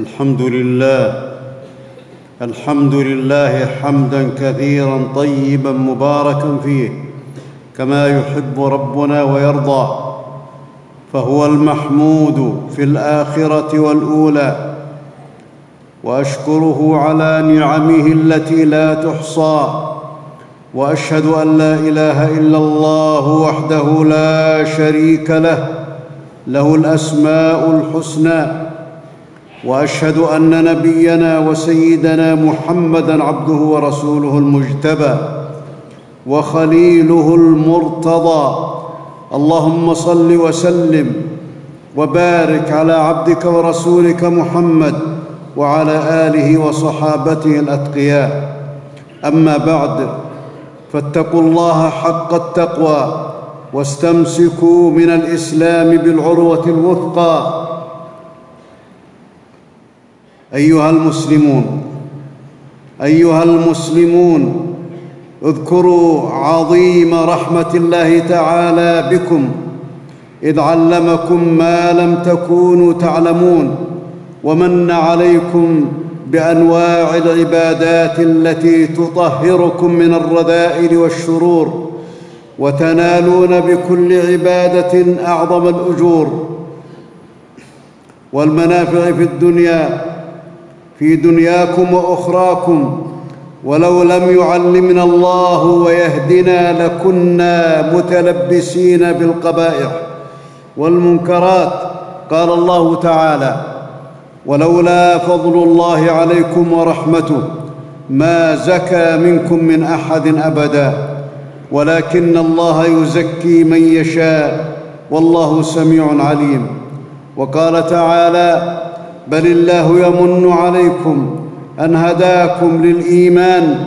الحمد لله. الحمد لله حمدا كثيرا طيبا مباركا فيه. كما يحب ربنا ويرضى. فهو المحمود في الآخرة والأولى. وأشكره على نعمه التي لا تحصى. وأشهد أن لا إله إلا الله وحده لا شريك له. له الأسماء الحسنى. وأشهد أن نبينا وسيدنا محمدا عبده ورسوله المجتبى وخليله المرتضى. اللهم صل وسلم وبارك على عبدك ورسولك محمد وعلى آله وصحابته الأتقياء. أما بعد فاتقوا الله حق التقوى واستمسكوا من الإسلام بالعروة الوثقى. أيها المسلمون أيها المسلمون اذكروا عظيم رحمة الله تعالى بكم إذ علمكم ما لم تكونوا تعلمون ومن عليكم بأنواع العبادات التي تطهركم من الرذائل والشرور وتنالون بكل عبادة أعظم الأجور والمنافع في الدنيا في دنياكم وأخراكم ولو لم يعلمنا الله ويهدنا لكنا متلبسين بالقبائح والمنكرات قال الله تعالى ولولا فضل الله عليكم ورحمته ما زكى منكم من أحد أبدا ولكن الله يزكي من يشاء والله سميع عليم وقال تعالى بل الله يمن عليكم أن هداكم للإيمان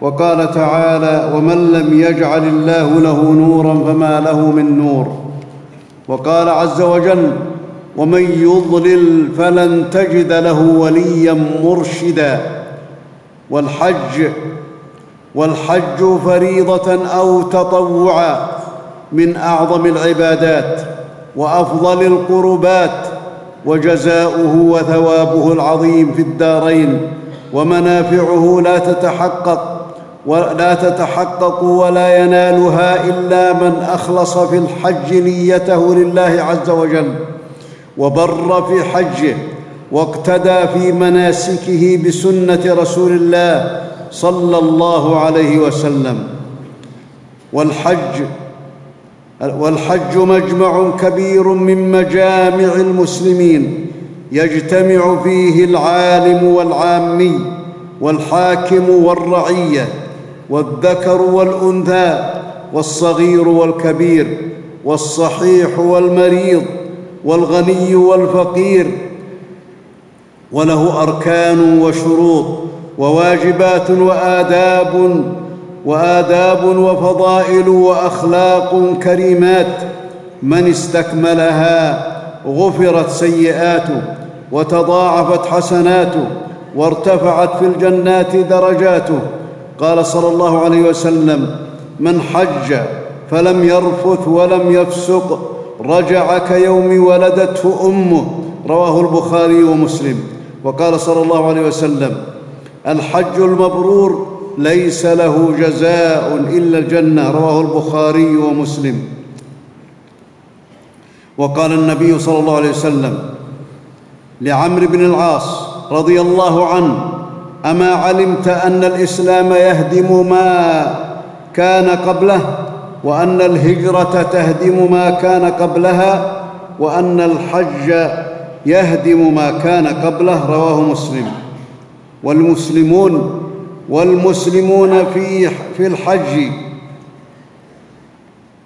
وقال تعالى ومن لم يجعل الله له نورا فما له من نور وقال عز وجل ومن يضلل فلن تجد له وليا مرشدا والحج والحج فريضة أو تطوعا من أعظم العبادات وأفضل القربات وجزاؤه وثوابه العظيم في الدارين ومنافعه لا تتحقق ولا تتحقق ولا ينالها إلا من أخلص في الحج نيته لله عز وجل وبر في حجه واقتدى في مناسكه بسنة رسول الله صلى الله عليه وسلم. والحج والحج مجمع كبير من مجامع المسلمين يجتمع فيه العالم والعامي والحاكم والرعية والذكر والأنثى والصغير والكبير والصحيح والمريض والغني والفقير وله أركان وشروط وواجبات وآداب وآداب وفضائل وأخلاق كريمات من استكملها غفرت سيئاته وتضاعفت حسناته وارتفعت في الجنات درجاته. قال صلى الله عليه وسلم من حج فلم يرفث ولم يفسق رجع كيوم ولدته أمه رواه البخاري ومسلم. وقال صلى الله عليه وسلم الحج المبرور ليس له جزاء إلا الجنة. رواه البخاري ومسلم. وقال النبي صلى الله عليه وسلم لعمرو بن العاص رضي الله عنه أما علمت أن الإسلام يهدم ما كان قبله وأن الهجرة تهدم ما كان قبلها وأن الحج يهدم ما كان قبله رواه مسلم. والمسلمون والمسلمون في في الحج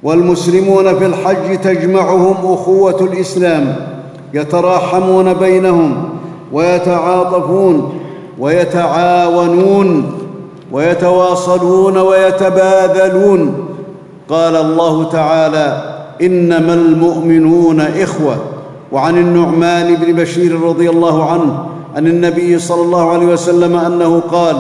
والمسلمون في الحج تجمعهم أخوة الإسلام يتراحمون بينهم ويتعاطفون ويتعاونون ويتواصلون ويتباذلون قال الله تعالى إنما المؤمنون إخوة. وعن النعمان بن بشير رضي الله عنه عن النبي صلى الله عليه وسلم أنه قال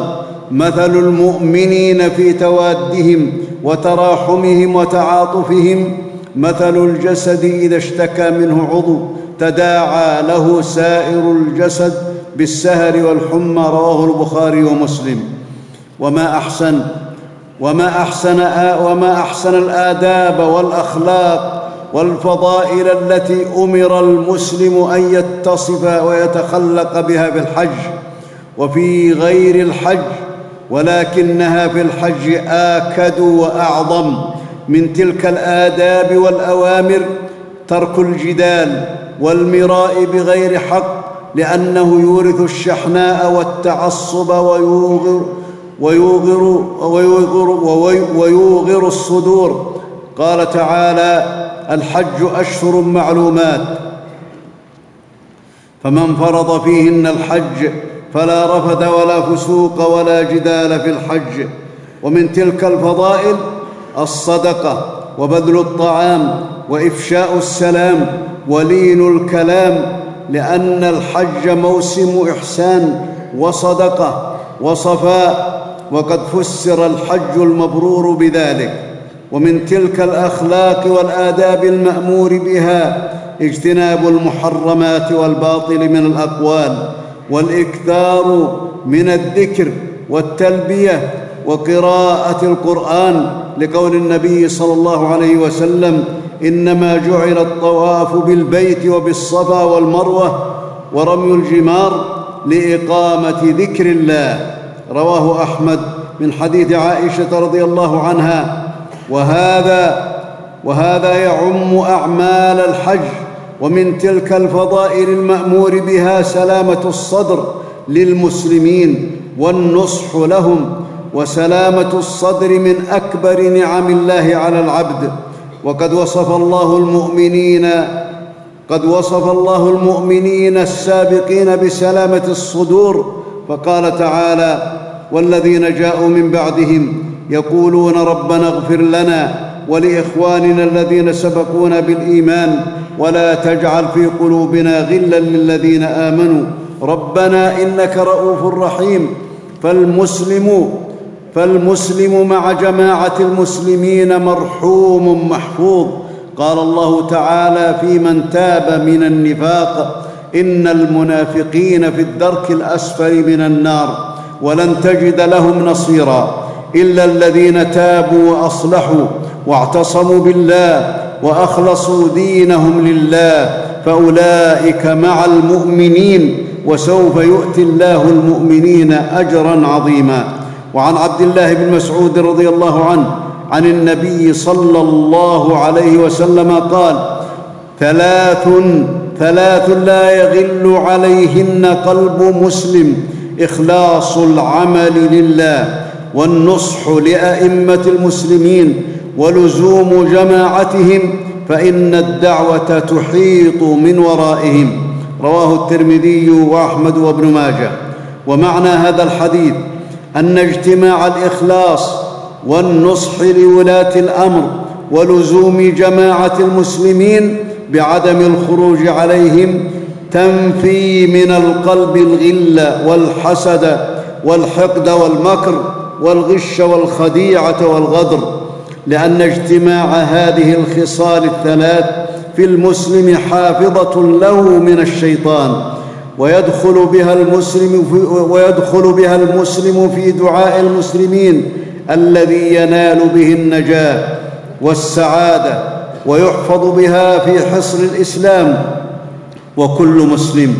مثل المؤمنين في توادهم وتراحمهم وتعاطفهم. مثل الجسد إذا اشتكى منه عضو تداعى له سائر الجسد بالسهر والحمى رواه البخاري ومسلم. وما أحسن وما أحسن وما أحسن الآداب والأخلاق والفضائل التي أمر المسلم أن يتصف ويتخلق بها في الحج. وفي غير الحج ولكنها في الحج آكد وأعظم من تلك الآداب والأوامر ترك الجدال والمراء بغير حق لأنه يورث الشحناء والتعصب ويوغر ويوغر ويوغر, ويوغر الصدور. قال تعالى الحج أشهر معلومات. فمن فرض فيهن الحج فلا رفث ولا فسوق ولا جدال في الحج. ومن تلك الفضائل الصدقة وبذل الطعام وإفشاء السلام ولين الكلام لأن الحج موسم إحسان وصدقة وصفاء وقد فسر الحج المبرور بذلك. ومن تلك الأخلاق والآداب المأمور بها اجتناب المحرمات والباطل من الأقوال. والإكثار من الذكر والتلبية وقراءة القرآن لقول النبي صلى الله عليه وسلم إنما جعل الطواف بالبيت وبالصفا والمروة ورمي الجمار لإقامة ذكر الله. رواه أحمد من حديث عائشة رضي الله عنها. وهذا وهذا يعم أعمال الحج ومن تلك الفضائل المأمور بها سلامة الصدر للمسلمين والنصح لهم وسلامة الصدر من أكبر نعم الله على العبد. وقد وصف الله المؤمنين قد وصف الله المؤمنين السابقين بسلامة الصدور فقال تعالى والذين جاءوا من بعدهم يقولون ربنا اغفر لنا ولإخواننا الذين سبقونا بالإيمان ولا تجعل في قلوبنا غلا للذين آمنوا. ربنا إنك رؤوف رحيم. فالمسلم فالمسلم مع جماعة المسلمين مرحوم محفوظ. قال الله تعالى في من تاب من النفاق إن المنافقين في الدرك الأسفل من النار ولن تجد لهم نصيرا. إلا الذين تابوا وأصلحوا واعتصموا بالله وأخلصوا دينهم لله فأولئك مع المؤمنين وسوف يؤتي الله المؤمنين أجرا عظيما. وعن عبد الله بن مسعود رضي الله عنه عن النبي صلى الله عليه وسلم قال ثلاث ثلاث لا يغل عليهن قلب مسلم إخلاص العمل لله والنصح لأئمة المسلمين ولزوم جماعتهم فإن الدعوة تحيط من ورائهم. رواه الترمذي وأحمد وابن ماجه. ومعنى هذا الحديث أن اجتماع الإخلاص والنصح لولاة الأمر ولزوم جماعة المسلمين بعدم الخروج عليهم تنفي من القلب الغل والحسد والحقد والمكر والغش والخديعة والغدر. لأن اجتماع هذه الخصال الثلاث في المسلم حافظة له من الشيطان ويدخل بها المسلم في ويدخل بها المسلم في دعاء المسلمين الذي ينال به النجاة والسعادة ويحفظ بها في حصر الإسلام. وكل مسلم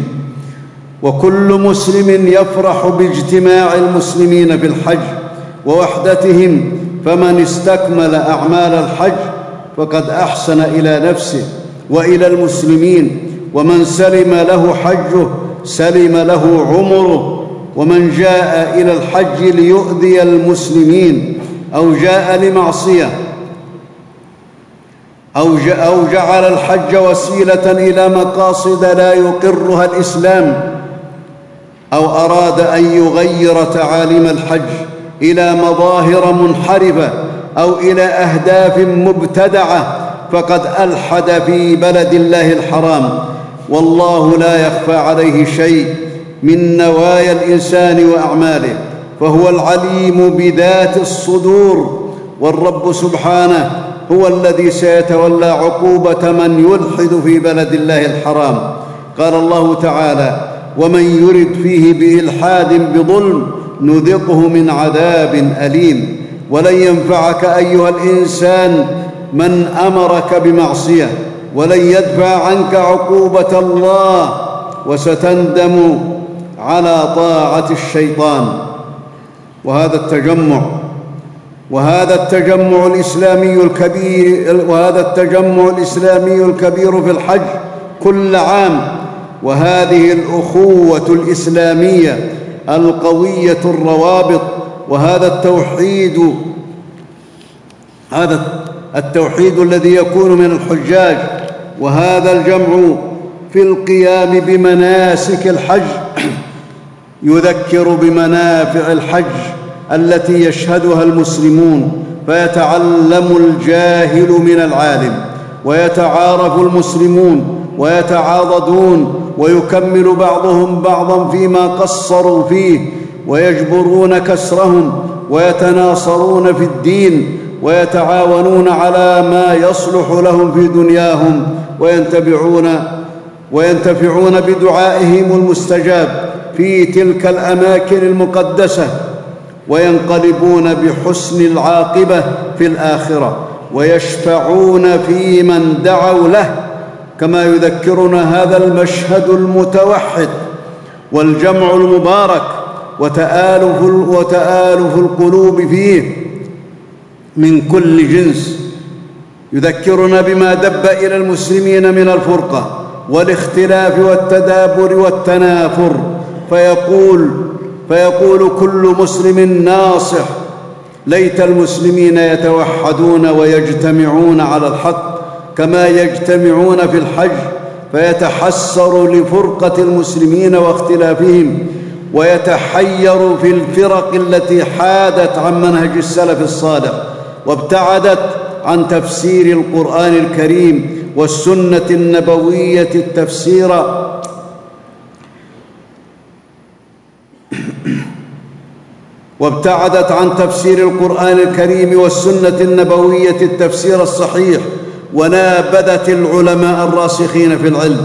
وكل مسلم يفرح باجتماع المسلمين في الحج ووحدتهم فمن استكمل أعمال الحج فقد أحسن إلى نفسه وإلى المسلمين ومن سلم له حجه سلم له عمره ومن جاء إلى الحج ليؤذي المسلمين أو جاء لمعصية أو جعل الحج وسيلة إلى مقاصد لا يقرها الإسلام أو أراد أن يغير تعاليم الحج. إلى مظاهر منحرفة أو إلى أهداف مبتدعة فقد ألحد في بلد الله الحرام. والله لا يخفى عليه شيء من نوايا الإنسان وأعماله فهو العليم بذات الصدور. والرب سبحانه هو الذي سيتولى عقوبة من يلحد في بلد الله الحرام. قال الله تعالى ومن يرد فيه بإلحاد بظلم نذقه من عذاب أليم. ولن ينفعك ايها الانسان من امرك بمعصيه. ولن يدفع عنك عقوبه الله. وستندم على طاعه الشيطان. وهذا التجمع وهذا التجمع الإسلامي الكبير وهذا التجمع الإسلامي الكبير في الحج كل عام. وهذه الأخوة الإسلامية القوية الروابط وهذا التوحيد هذا التوحيد الذي يكون من الحجاج وهذا الجمع في القيام بمناسك الحج يذكر بمنافع الحج التي يشهدها المسلمون فيتعلم الجاهل من العالم ويتعارف المسلمون ويتعاضدون ويكمل بعضهم بعضا فيما قصروا فيه ويجبرون كسرهم ويتناصرون في الدين ويتعاونون على ما يصلح لهم في دنياهم وينتبعون وينتفعون بدعائهم المستجاب في تلك الأماكن المقدسة وينقلبون بحسن العاقبة في الآخرة ويشفعون في من دعوا له كما يذكرنا هذا المشهد المتوحد والجمع المبارك وتآلف, وتآلف القلوب فيه من كل جنس. يذكرنا بما دب إلى المسلمين من الفرقة والاختلاف والتدابر والتنافر. فيقول فيقول كل مسلم ناصح ليت المسلمين يتوحدون ويجتمعون على الحق كما يجتمعون في الحج فيتحسر لفرقة المسلمين واختلافهم ويتحير في الفرق التي حادت عن منهج السلف الصالح وابتعدت عن تفسير القرآن الكريم والسنة النبوية التفسير. وابتعدت عن تفسير القرآن الكريم والسنة النبوية التفسير الصحيح ونابذت العلماء الراسخين في العلم.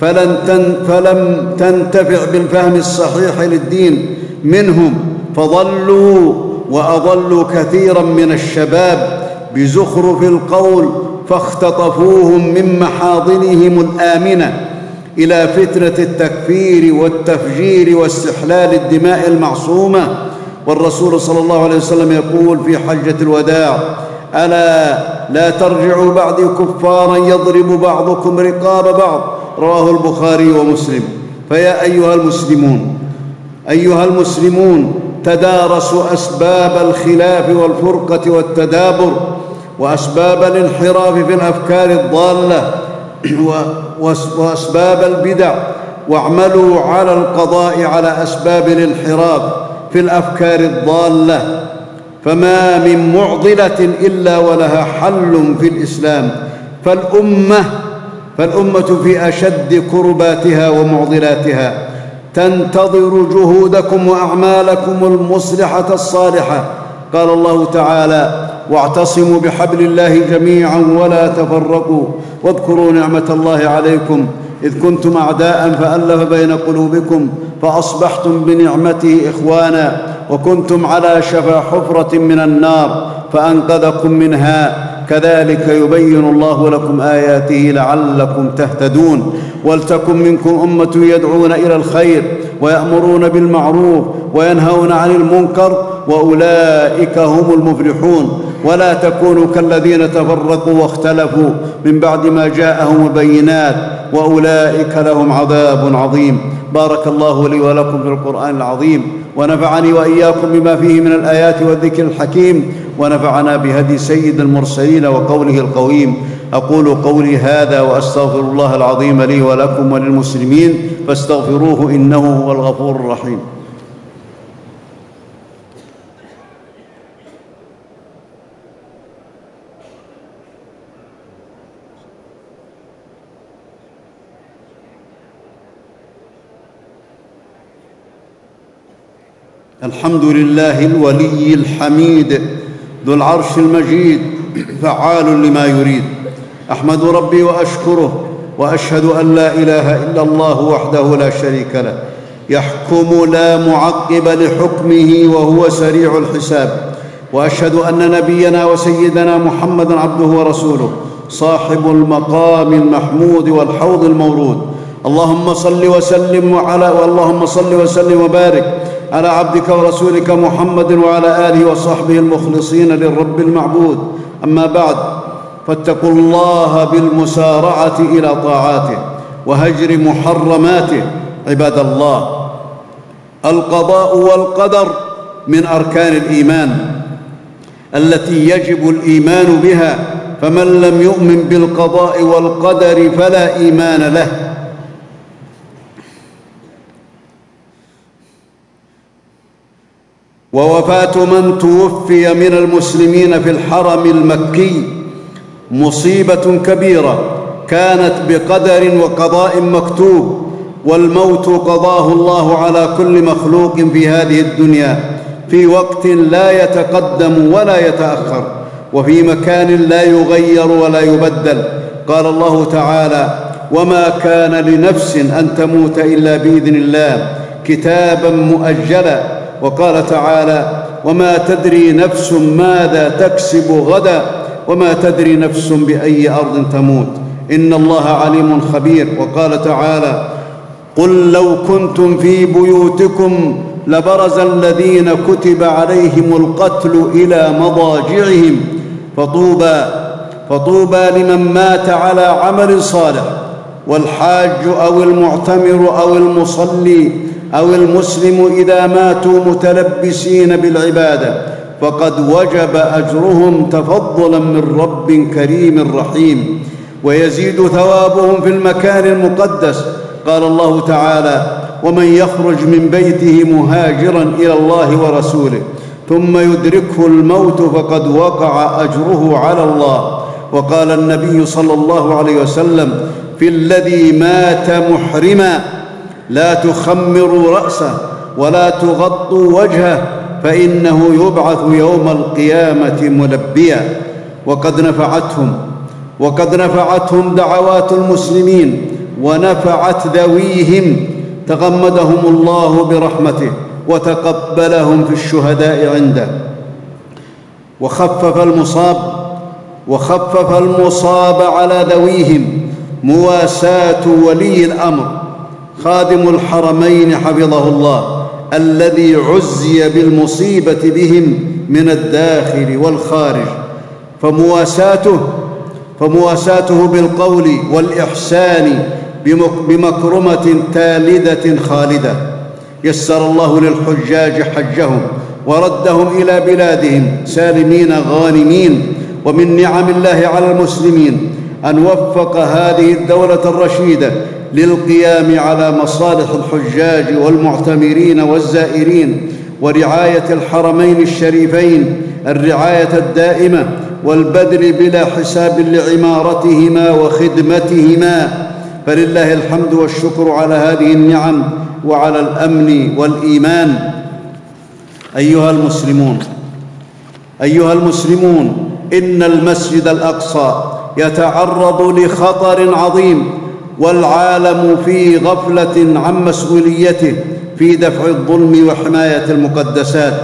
فلن تن فلم تنتفع بالفهم الصحيح للدين منهم. فضلوا وأضلوا كثيرا من الشباب بزخرف القول فاختطفوهم من محاضنهم الآمنة إلى فتنة التكفير والتفجير واستحلال الدماء المعصومة. والرسول صلى الله عليه وسلم يقول في حجة الوداع ألا لا ترجعوا بعدي كفارا يضرب بعضكم رقاب بعض. رواه البخاري ومسلم. فيا أيها المسلمون أيها المسلمون تدارسوا أسباب الخلاف والفرقة والتدابر وأسباب الانحراف في الأفكار الضالة وأسباب البدع. واعملوا على القضاء على أسباب الانحراف في الأفكار الضالة. فما من معضلة إلا ولها حل في الإسلام. فالأمة فالأمة في أشد كرباتها ومعضلاتها. تنتظر جهودكم وأعمالكم المصلحة الصالحة. قال الله تعالى واعتصموا بحبل الله جميعا ولا تفرقوا. واذكروا نعمة الله عليكم. إذ كنتم اعداء فألف بين قلوبكم. فأصبحتم بنعمته إخوانا. وكنتم على شفا حفرة من النار فأنقذكم منها. كذلك يبين الله لكم آياته لعلكم تهتدون. ولتكن منكم أمة يدعون إلى الخير ويأمرون بالمعروف وينهون عن المنكر وأولئك هم المفلحون. ولا تكونوا كالذين تفرقوا واختلفوا من بعد ما جاءهم البينات وأولئك لهم عذاب عظيم. بارك الله لي ولكم في القرآن العظيم ونفعني وإياكم بما فيه من الآيات والذكر الحكيم ونفعنا بهدي سيد المرسلين وقوله القويم. أقول قولي هذا وأستغفر الله العظيم لي ولكم وللمسلمين فاستغفروه إنه هو الغفور الرحيم. الحمد لله الولي الحميد ذو العرش المجيد فعال لما يريد. أحمد ربي وأشكره وأشهد أن لا إله إلا الله وحده لا شريك له. يحكم لا معقب لحكمه وهو سريع الحساب. وأشهد أن نبينا وسيدنا محمدا عبده ورسوله صاحب المقام المحمود والحوض المورود. اللهم صل وسلم وعلى اللهم صل وسلم وبارك على عبدك ورسولك محمد وعلى آله وصحبه المخلصين للرب المعبود. أما بعد فاتقوا الله بالمسارعة إلى طاعاته وهجر محرماته عباد الله. القضاء والقدر من أركان الإيمان. التي يجب الإيمان بها فمن لم يؤمن بالقضاء والقدر فلا إيمان له. ووفاة من توفي من المسلمين في الحرم المكي مصيبة كبيرة كانت بقدر وقضاء مكتوب والموت قضاه الله على كل مخلوق في هذه الدنيا في وقت لا يتقدم ولا يتأخر وفي مكان لا يغير ولا يبدل. قال الله تعالى وما كان لنفس أن تموت إلا بإذن الله كتابا مؤجلا وقال تعالى وما تدري نفس ماذا تكسب غدا وما تدري نفس بأي أرض تموت. إن الله عليم خبير. وقال تعالى قل لو كنتم في بيوتكم لبرز الذين كتب عليهم القتل إلى مضاجعهم فطوبى فطوبى لمن مات على عمل صالح والحاج أو المعتمر أو المصلي أو المسلم إذا ماتوا متلبسين بالعبادة فقد وجب أجرهم تفضلا من رب كريم رحيم. ويزيد ثوابهم في المكان المقدس. قال الله تعالى ومن يخرج من بيته مهاجرا إلى الله ورسوله ثم يدركه الموت فقد وقع أجره على الله. وقال النبي صلى الله عليه وسلم في الذي مات محرما. لا تخمروا رأسه ولا تغطوا وجهه فإنه يبعث يوم القيامة ملبيا. وقد نفعتهم وقد نفعتهم دعوات المسلمين ونفعت ذويهم. تغمدهم الله برحمته وتقبلهم في الشهداء عنده. وخفف المصاب وخفف المصاب على ذويهم. مواساة ولي الأمر. خادم الحرمين حفظه الله الذي عزي بالمصيبة بهم من الداخل والخارج. فمواساته فمواساته بالقول والإحسان بمكرمة تالدة خالدة. يسر الله للحجاج حجهم وردهم إلى بلادهم سالمين غانمين. ومن نعم الله على المسلمين أن وفق هذه الدولة الرشيدة للقيام على مصالح الحجاج والمعتمرين والزائرين ورعاية الحرمين الشريفين الرعاية الدائمة والبذل بلا حساب لعمارتهما وخدمتهما. فلله الحمد والشكر على هذه النعم وعلى الأمن والإيمان. أيها المسلمون أيها المسلمون إن المسجد الأقصى يتعرض لخطر عظيم. والعالم في غفلة عن مسؤوليته في دفع الظلم وحماية المقدسات.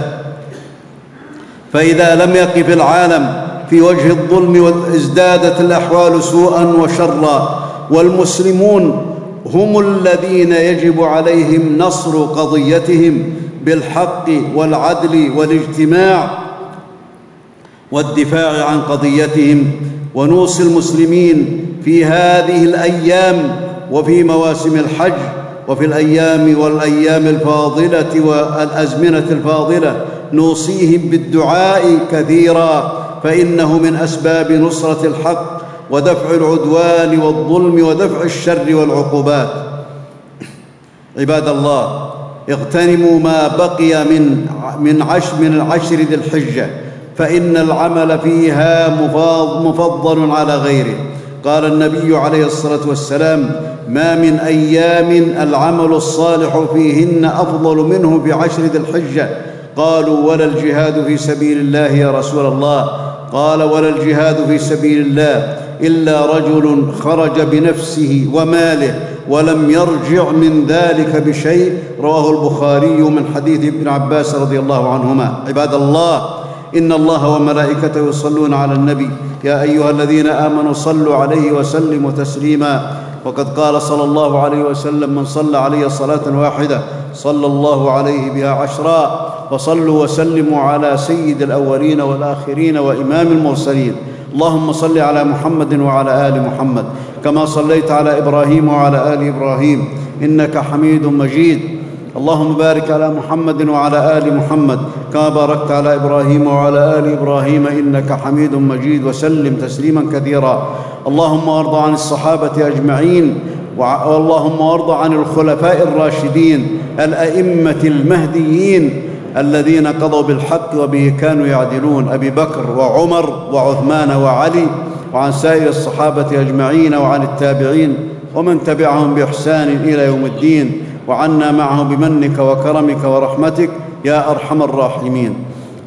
فإذا لم يقف العالم في وجه الظلم ازدادت الأحوال سوءا وشرا والمسلمون هم الذين يجب عليهم نصر قضيتهم بالحق والعدل والاجتماع والدفاع عن قضيتهم ونوصي المسلمين في هذه الأيام وفي مواسم الحج وفي الأيام والأيام الفاضلة والأزمنة الفاضلة نوصيهم بالدعاء كثيرا فإنه من أسباب نصرة الحق ودفع العدوان والظلم ودفع الشر والعقوبات. عباد الله اغتنموا ما بقي من من عشر ذي الحجة. فإن العمل فيها مفضل على غيره. قال النبي عليه الصلاة والسلام ما من أيام العمل الصالح فيهن أفضل منه في عشر ذي الحجة. قالوا ولا الجهاد في سبيل الله يا رسول الله. قال ولا الجهاد في سبيل الله إلا رجل خرج بنفسه وماله ولم يرجع من ذلك بشيء. رواه البخاري من حديث ابن عباس رضي الله عنهما. عباد الله إن الله وملائكته يصلون على النبي. يا أيها الذين آمنوا صلوا عليه وسلموا تسليما. وقد قال صلى الله عليه وسلم من صلى علي صلاة واحدة صلى الله عليه بها عشرا. فصلوا وسلموا على سيد الأولين والآخرين وإمام المرسلين. اللهم صل على محمد وعلى آل محمد. كما صليت على إبراهيم وعلى آل إبراهيم. إنك حميد مجيد. اللهم بارك على محمد وعلى آل محمد كما باركت على إبراهيم وعلى آل إبراهيم إنك حميد مجيد وسلم تسليما كثيرا. اللهم وارض عن الصحابة أجمعين واللهم وارض عن الخلفاء الراشدين الأئمة المهديين الذين قضوا بالحق وبه كانوا يعدلون أبي بكر وعمر وعثمان وعلي وعن سائر الصحابة أجمعين وعن التابعين ومن تبعهم بإحسان إلى يوم الدين. وعنا معه بمنك وكرمك ورحمتك يا أرحم الراحمين.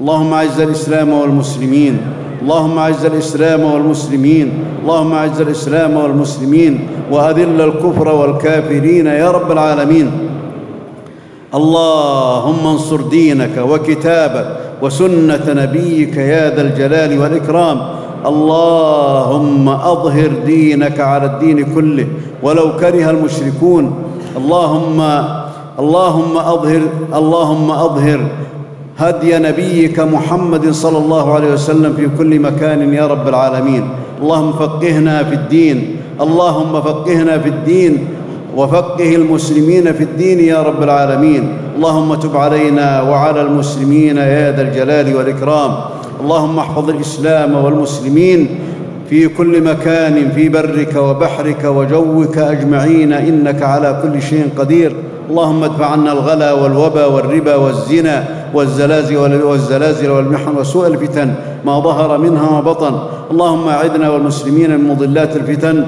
اللهم أعز الإسلام والمسلمين. اللهم أعز الإسلام والمسلمين. اللهم أعز الإسلام والمسلمين. وأذل الكفر والكافرين يا رب العالمين. اللهم انصر دينك وكتابك وسنة نبيك يا ذا الجلال والإكرام. اللهم أظهر دينك على الدين كله. ولو كره المشركون اللهم اللهم أظهر اللهم أظهر هدي نبيك محمد صلى الله عليه وسلم في كل مكان يا رب العالمين. اللهم فقهنا في الدين اللهم فقهنا في الدين وفقه المسلمين في الدين يا رب العالمين. اللهم تب علينا وعلى المسلمين يا ذا الجلال والإكرام. اللهم احفظ الإسلام والمسلمين في كل مكان في برك وبحرك وجوك أجمعين إنك على كل شيء قدير. اللهم ادفع عنا الغلا والوبا والربا والزنا والزلازل والزلازل والمحن وسوء الفتن ما ظهر منها وبطن. اللهم اعذنا والمسلمين من مضلات الفتن.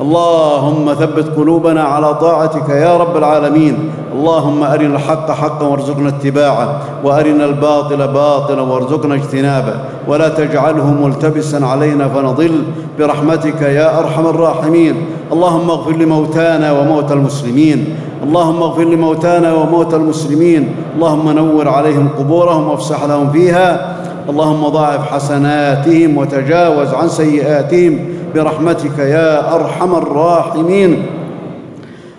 اللهم ثبت قلوبنا على طاعتك يا رب العالمين. اللهم أرنا الحق حقا وارزقنا اتباعه وأرنا الباطل باطلا وارزقنا اجتنابه. ولا تجعله ملتبسا علينا فنضل. برحمتك يا أرحم الراحمين. اللهم اغفر لموتانا وموتى المسلمين. اللهم اغفر لموتانا وموتى المسلمين. اللهم نور عليهم قبورهم وافسح لهم فيها. اللهم ضاعف حسناتهم وتجاوز عن سيئاتهم. برحمتك يا أرحم الراحمين.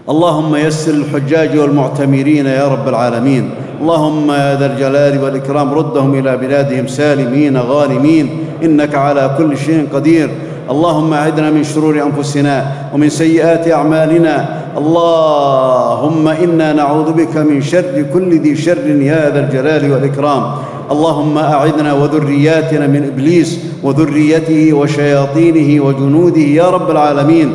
اللهم يسر الحجاج والمعتمرين يا رب العالمين. اللهم يا ذا الجلال والإكرام ردهم إلى بلادهم سالمين غانمين. إنك على كل شيء قدير. اللهم أعدنا من شرور أنفسنا ومن سيئات أعمالنا. اللهم إنا نعوذ بك من شر كل ذي شر يا ذا الجلال والإكرام. اللهم أعذنا وذرياتنا من إبليس وذريته وشياطينه وجنوده يا رب العالمين.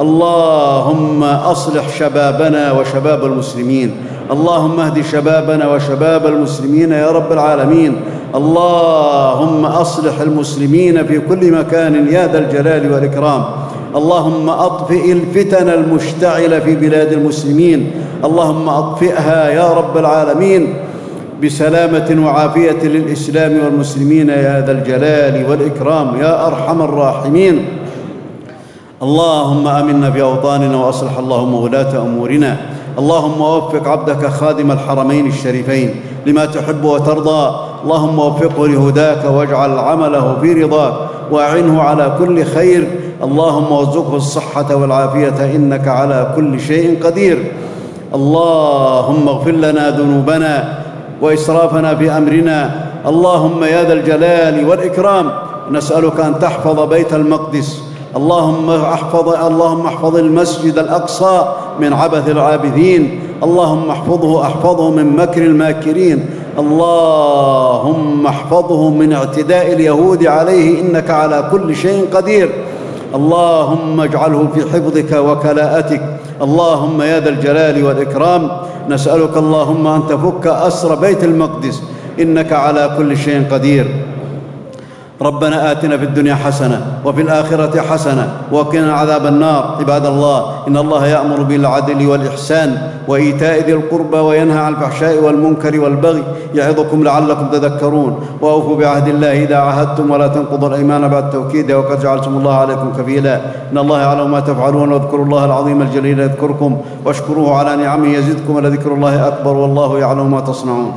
اللهم أصلح شبابنا وشباب المسلمين. اللهم اهد شبابنا وشباب المسلمين يا رب العالمين. اللهم أصلح المسلمين في كل مكان يا ذا الجلال والإكرام. اللهم أطفئ الفتن المشتعلة في بلاد المسلمين. اللهم أطفئها يا رب العالمين. بسلامة وعافية للإسلام والمسلمين يا ذا الجلال والإكرام يا أرحم الراحمين. اللهم آمنا في أوطاننا وأصلح اللهم ولاة أمورنا. اللهم وفق عبدك خادم الحرمين الشريفين لما تحب وترضى. اللهم وفقه لهداك واجعل عمله في رضاك وأعنه على كل خير. اللهم وارزقه الصحة والعافية إنك على كل شيء قدير. اللهم اغفر لنا ذنوبنا وإسرافنا في أمرنا. اللهم يا ذا الجلال والإكرام نسألك أن تحفظ بيت المقدس. اللهم أحفظ اللهم احفظ المسجد الأقصى من عبث العابثين اللهم احفظه احفظه من مكر الماكرين. اللهم احفظه من اعتداء اليهود عليه إنك على كل شيء قدير. اللهم اجعله في حفظك وكلاءتك. اللهم يا ذا الجلال والإكرام نسألك اللهم أن تفك أسر بيت المقدس. إنك على كل شيء قدير. ربنا آتنا في الدنيا حسنة وفي الآخرة حسنة وقنا عذاب النار. عباد الله إن الله يأمر بالعدل والإحسان وإيتاء ذي القربى وينهى عن الفحشاء والمنكر والبغي يعظكم لعلكم تذكرون. وأوفوا بعهد الله إذا عاهدتم ولا تنقضوا الأيمان بعد توكيده وقد جعلتم الله عليكم كفيلا. إن الله يعلم ما تفعلون. واذكروا الله العظيم الجليل يذكركم. واشكروه على نعمه يزدكم ولذكر الله أكبر والله يعلم ما تصنعون.